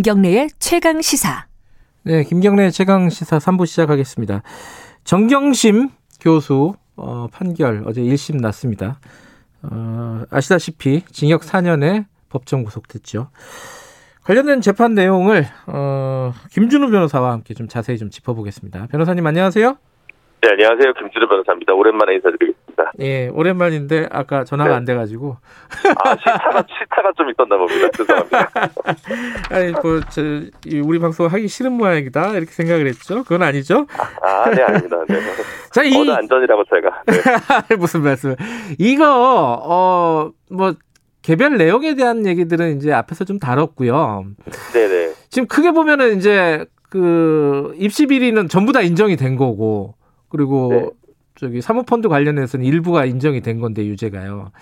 김경래의 최강 시사. 네, 김경래의 최강 시사 3부 시작하겠습니다. 정경심 교수 어, 판결 어제 1심 났습니다. 어, 아시다시피 징역 4년에 법정 구속됐죠. 관련된 재판 내용을 어, 김준우 변호사와 함께 좀 자세히 좀 짚어보겠습니다. 변호사님 안녕하세요. 네, 안녕하세요. 김준우 변호사입니다. 오랜만에 인사드리겠습니다. 예, 오랜만인데 아까 전화가 네. 안 돼가지고. 아, 시차가, 시차가 좀 있었나 봅니다. 죄송합니다. 아니, 뭐, 저, 이 우리 방송 하기 싫은 모양이다. 이렇게 생각을 했죠. 그건 아니죠. 아, 네, 아닙니다. 네. 자, 이. 안전이라고 제가. 네. 무슨 말씀. 이거, 어, 뭐, 개별 내용에 대한 얘기들은 이제 앞에서 좀 다뤘고요. 네네. 지금 크게 보면은 이제 그 입시 비리는 전부 다 인정이 된 거고 그리고 네. 저기 사모펀드 관련해서는 일부가 인정이 된 건데 유죄가요.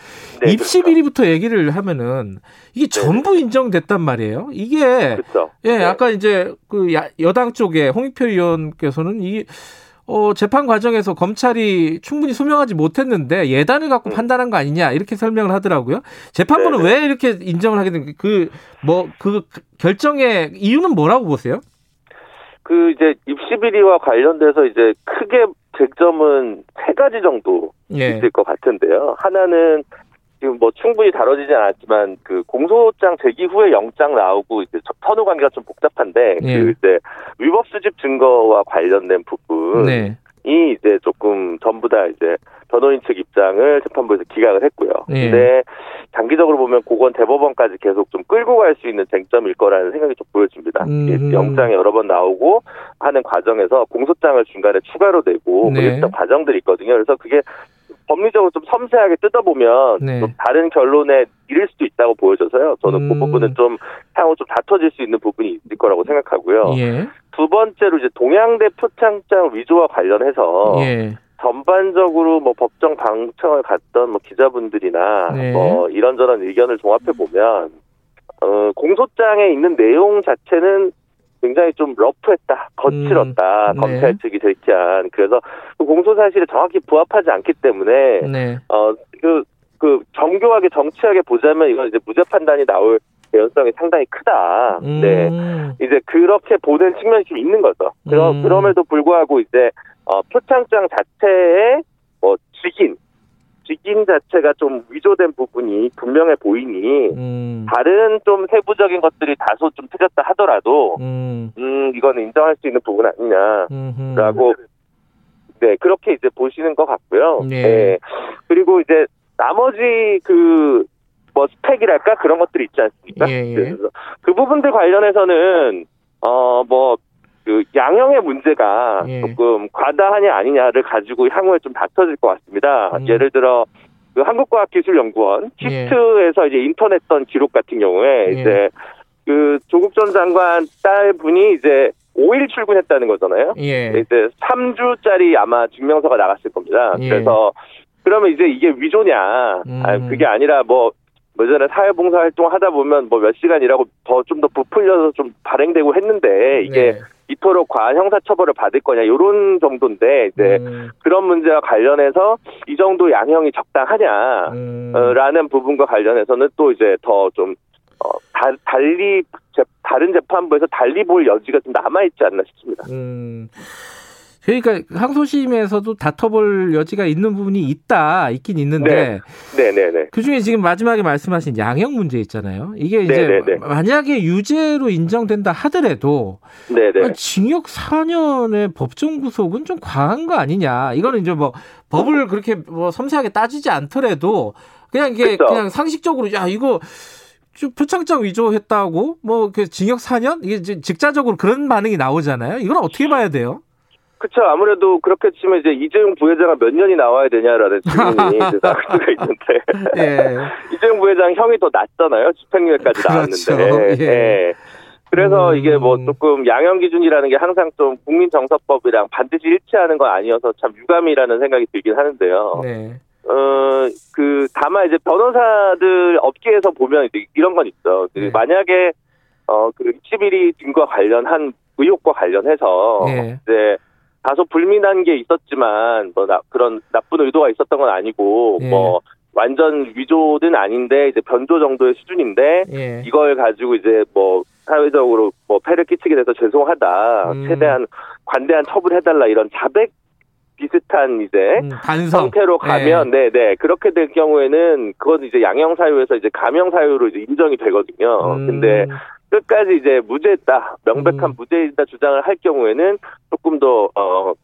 네, 입시 그렇죠. 비리부터 얘기를 하면은 이게 전부 인정됐단 말이에요. 이게 그렇죠. 예, 네. 아까 이제 그 야- 여당 쪽에 홍익표 의원께서는 이 어, 재판 과정에서 검찰이 충분히 소명하지 못했는데 예단을 갖고 음. 판단한 거 아니냐 이렇게 설명을 하더라고요. 재판부는 네네. 왜 이렇게 인정을 하게 된 그뭐그 결정의 이유는 뭐라고 보세요? 그 이제 입시 비리와 관련돼서 이제 크게 쟁점은 세 가지 정도 예. 있을 것 같은데요. 하나는 지금 뭐 충분히 다뤄지지 않았지만 그 공소장 제기 후에 영장 나오고 이제 선후 관계가 좀 복잡한데 예. 그 이제 위법 수집 증거와 관련된 부분이 네. 이제 조금 전부 다 이제 변호인 측 입장을 재판부에서 기각을 했고요. 예. 근데 장기적으로 보면 그건 대법원까지 계속 좀 끌고 갈 수 있는 쟁점일 거라는 생각이 좀 보여집니다. 음. 영장이 여러 번 나오고 하는 과정에서 공소장을 중간에 추가로 내고 네. 뭐 이런 과정들이 있거든요. 그래서 그게 법리적으로 좀 섬세하게 뜯어보면 네. 좀 다른 결론에 이를 수도 있다고 보여져서요. 저는 음. 그 부분은 좀 향후 좀 다퉈질 수 있는 부분이 있을 거라고 생각하고요. 예. 두 번째로 이제 동양대 표창장 위조와 관련해서 예. 전반적으로 뭐 법정 방청을 갔던 뭐 기자분들이나 네. 뭐 이런저런 의견을 종합해 보면 어 공소장에 있는 내용 자체는 굉장히 좀 러프했다, 거칠었다, 음, 네. 검찰 측이 제기한 그래서 그 공소 사실에 정확히 부합하지 않기 때문에 네. 어 그 그 정교하게 정치하게 보자면 이건 이제 무죄 판단이 나올 개연성이 상당히 크다. 음. 네. 이제 그렇게 보는 측면이 좀 있는 거죠. 그러, 음. 그럼에도 불구하고 이제 어, 표창장 자체에 뭐 직인, 직인 자체가 좀 위조된 부분이 분명해 보이니 음. 다른 좀 세부적인 것들이 다소 좀 틀렸다 하더라도 음. 음 이거는 인정할 수 있는 부분 아니냐라고 음흠. 네 그렇게 이제 보시는 것 같고요. 네. 네. 그리고 이제 나머지 그 뭐 스펙이랄까 그런 것들이 있지 않습니까? 예, 예. 그래서 그 부분들 관련해서는 어 뭐 그 양형의 문제가 예. 조금 과다하냐 아니냐를 가지고 향후에 좀 다퉈질 것 같습니다. 음. 예를 들어 그 한국과학기술연구원 예. 키트에서 이제 인터넷던 기록 같은 경우에 예. 이제 그 조국 전 장관 딸분이 이제 5일 출근했다는 거잖아요. 예. 이제 3주짜리 아마 증명서가 나갔을 겁니다. 예. 그래서 그러면 이제 이게 위조냐? 음. 아 그게 아니라 뭐 예전에 사회봉사 활동 하다 보면 뭐 몇 시간 일하고 더 좀 더 부풀려서 좀 발행되고 했는데 이게 네. 이토록 과한 형사처벌을 받을 거냐 요런 정도인데 이제 음. 그런 문제와 관련해서 이 정도 양형이 적당하냐라는 음. 부분과 관련해서는 또 이제 더좀 어, 다- 달리 재- 다른 재판부에서 달리 볼 여지가 좀 남아 있지 않나 싶습니다. 음. 그러니까 항소심에서도 다퉈볼 여지가 있는 부분이 있다 있긴 있는데 네, 네, 네. 그 중에 지금 마지막에 말씀하신 양형 문제 있잖아요. 이게 이제 네, 네, 네. 만약에 유죄로 인정된다 하더라도 네, 네. 아니, 징역 4년의 법정 구속은 좀 과한 거 아니냐. 이거는 이제 뭐 법을 그렇게 뭐 섬세하게 따지지 않더라도 그냥 이게 그쵸. 그냥 상식적으로 야 이거 좀 표창장 위조했다고 뭐 그 징역 4년 이게 직자적으로 그런 반응이 나오잖아요. 이건 어떻게 봐야 돼요? 그쵸. 아무래도 그렇게 치면 이제 이재용 부회장은 몇 년이 나와야 되냐라는 질문이 이제 나올 수가 있는데. 예. 이재용 부회장 형이 더 낮잖아요. 집행유예까지 그렇죠. 나왔는데. 예. 그래서 음. 이게 뭐 조금 양형 기준이라는 게 항상 좀 국민 정서법이랑 반드시 일치하는 건 아니어서 참 유감이라는 생각이 들긴 하는데요. 네. 어, 그, 다만 이제 변호사들 업계에서 보면 이제 이런 건 있죠. 그 네. 만약에, 어, 그 61이 등과 관련한 의혹과 관련해서 예. 이제 다소 불민한 게 있었지만 뭐 나, 그런 나쁜 의도가 있었던 건 아니고 예. 뭐 완전 위조는 아닌데 이제 변조 정도의 수준인데 예. 이걸 가지고 이제 뭐 사회적으로 뭐 폐를 끼치게 돼서 죄송하다. 음. 최대한 관대한 처분해달라 이런 자백 비슷한 이제 음, 반성. 형태로 가면 네네 그렇게 될 경우에는 그건 이제 양형 사유에서 이제 감형 사유로 이제 인정이 되거든요. 음, 근데 끝까지 이제 무죄다 명백한 음. 무죄이다 주장을 할 경우에는 조금 더 어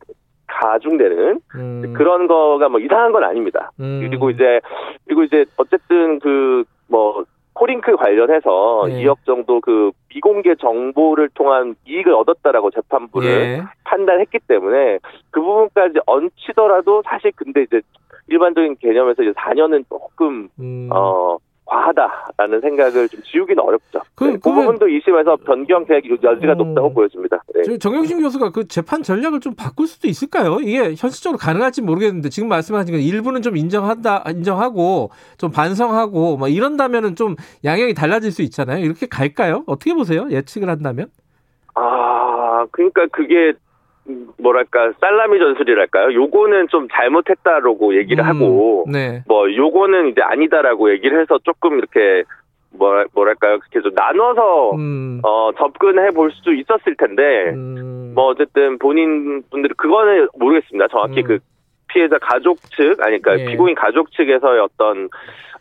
가중되는 음, 그런 거가 뭐 이상한 건 아닙니다. 음, 그리고 이제 그리고 이제 어쨌든 그 뭐 코링크 관련해서 예. 2억 정도 그 미공개 정보를 통한 이익을 얻었다라고 재판부를 예. 판단했기 때문에 그 부분까지 얹히더라도 사실 근데 이제 일반적인 개념에서 이제 4년은 조금 음. 어 과하다라는 생각을 좀 지우기는 어렵죠. 그- 그, 그 부분도 2심에서 변경 될 여지가 음. 높다고 보여집니다. 네. 저 정영신 교수가 그 재판 전략을 좀 바꿀 수도 있을까요? 이게 현실적으로 가능할지 모르겠는데 지금 말씀하신 건 일부는 좀 인정한다, 인정하고 좀 반성하고 뭐 이런다면은 좀 양형이 달라질 수 있잖아요. 이렇게 갈까요? 어떻게 보세요? 예측을 한다면? 아, 그러니까 그게 음, 뭐랄까 살라미 전술이랄까요? 요거는 좀 잘못했다라고 얘기를 음, 하고 네. 뭐 요거는 이제 아니다라고 얘기를 해서 조금 이렇게 뭐 뭐랄까요? 계속 나눠서 음. 어 접근해 볼 수도 있었을 텐데 음. 뭐 어쨌든 본인 분들이 그거는 모르겠습니다. 정확히 음. 그 피해자 가족 측 아니 그러니까 예. 피고인 가족 측에서의 어떤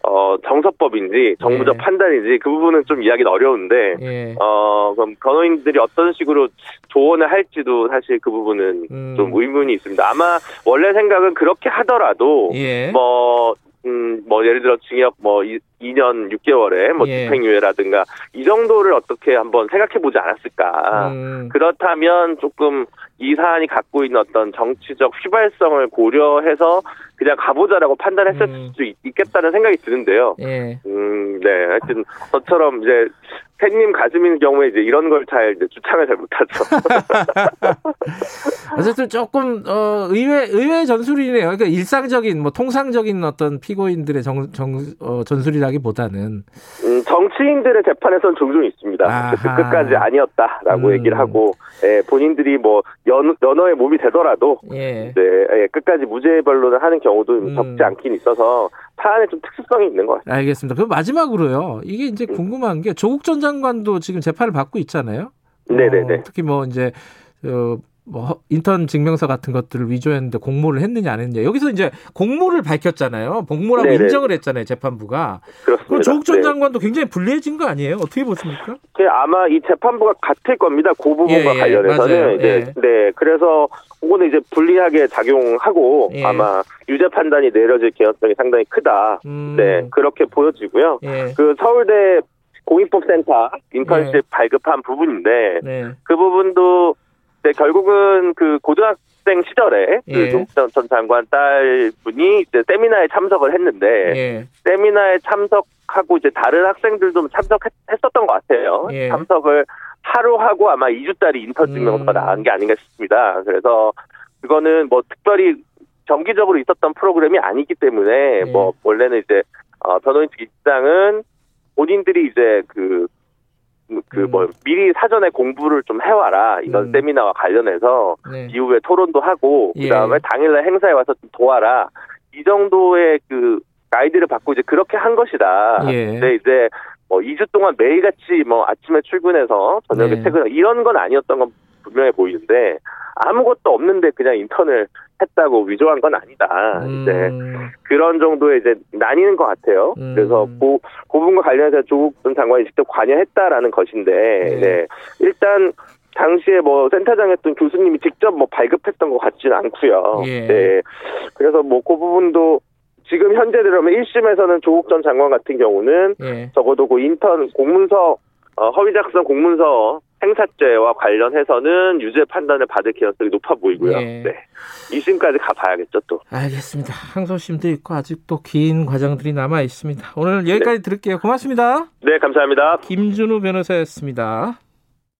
어 정서법인지 정부적 예. 판단인지 그 부분은 좀 이야기는 어려운데 예. 어, 그럼 변호인들이 어떤 식으로 조언을 할지도 사실 그 부분은 음. 좀 의문이 있습니다. 아마 원래 생각은 그렇게 하더라도 예. 뭐, 음, 뭐 예를 들어 징역 뭐 이- 2년 6개월에 뭐 예. 집행유예라든가 이 정도를 어떻게 한번 생각해 보지 않았을까. 음. 그렇다면 조금 이 사안이 갖고 있는 어떤 정치적 휘발성을 고려해서 그냥 가보자라고 판단했을 음. 수도 있, 있겠다는 생각이 드는데요. 예. 음, 네. 하여튼, 저처럼 이제, 팬님 가슴인 경우에 이제 이런 걸 잘, 주창을 잘 못하죠. 어쨌든 조금 어 의외 의외 전술이네요. 그러니까 일상적인 뭐 통상적인 어떤 피고인들의 정, 정 어, 전술이라기보다는 음, 정치인들의 재판에선 종종 있습니다. 아하. 끝까지 아니었다라고 음. 얘기를 하고, 예, 본인들이 뭐, 연, 연어의 몸이 되더라도, 예. 네, 예, 끝까지 무죄 변론을 하는 경우도 음. 적지 않긴 있어서, 사안에 좀 특수성이 있는 것 같아요. 알겠습니다. 그럼 마지막으로요. 이게 이제 궁금한 게 조국 전 장관도 지금 재판을 받고 있잖아요. 네네네. 어, 특히 뭐 이제 어, 뭐 허- 인턴 증명서 같은 것들을 위조했는데 공모를 했느냐 안 했느냐. 여기서 이제 공모를 밝혔잖아요. 공모라고 네네. 인정을 했잖아요. 재판부가. 그렇습니다. 조국 전 네. 장관도 굉장히 불리해진 거 아니에요? 어떻게 보십니까? 그 아마 이 재판부가 같을 겁니다. 그 부분과 예, 예, 관련해서는 맞아요. 이제 예. 네 그래서 그거는 이제 불리하게 작용하고 예. 아마 유죄 판단이 내려질 개연성이 상당히 크다. 음, 네 그렇게 보여지고요. 예. 그 서울대 공익법센터 인턴십 예. 발급한 부분인데 네. 그 부분도 네, 결국은 그 고등학생 시절에 예. 그 조국 전- 전 장관 딸 분이 이제 세미나에 참석을 했는데 예. 세미나에 참석하고 이제 다른 학생들도 참석했었던 것 같아요. 예. 참석을 하루 하고 아마 2주짜리 인턴 증명서가 음. 나간 게 아닌가 싶습니다. 그래서 그거는 뭐 특별히 정기적으로 있었던 프로그램이 아니기 때문에 예. 뭐 원래는 이제 어, 변호인 측 입장은 본인들이 이제 그 그뭐 음. 미리 사전에 공부를 좀 해와라 이런 음. 세미나와 관련해서 네. 이후에 토론도 하고 예. 그다음에 당일날 행사에 와서 좀 도와라 이 정도의 그 가이드를 받고 이제 그렇게 한 것이다. 예. 근데 이제 뭐 2주 동안 매일같이 뭐 아침에 출근해서 저녁에 네. 퇴근 이런 건 아니었던 건 분명해 보이는데 아무것도 없는데 그냥 인턴을 했다고 위조한 건 아니다. 이제 음, 그런 정도의 이제 나뉘는 것 같아요. 음. 그래서 그, 그 부분과 관련해서 조국 전 장관이 직접 관여했다라는 것인데, 네. 네. 일단, 당시에 뭐 센터장이었던 교수님이 직접 뭐 발급했던 것 같지는 않고요. 예. 네. 그래서 뭐 그 부분도 지금 현재대로면 1심에서는 조국 전 장관 같은 경우는 예. 적어도 그 인턴 공문서 어, 허위 작성 공문서 행사죄와 관련해서는 유죄 판단을 받을 가능성이 높아 보이고요. 예. 네. 2심까지 가봐야겠죠 또. 알겠습니다. 항소심도 있고 아직도 긴 과정들이 남아 있습니다. 오늘 여기까지 들을게요. 고맙습니다. 네, 감사합니다. 김준우 변호사였습니다.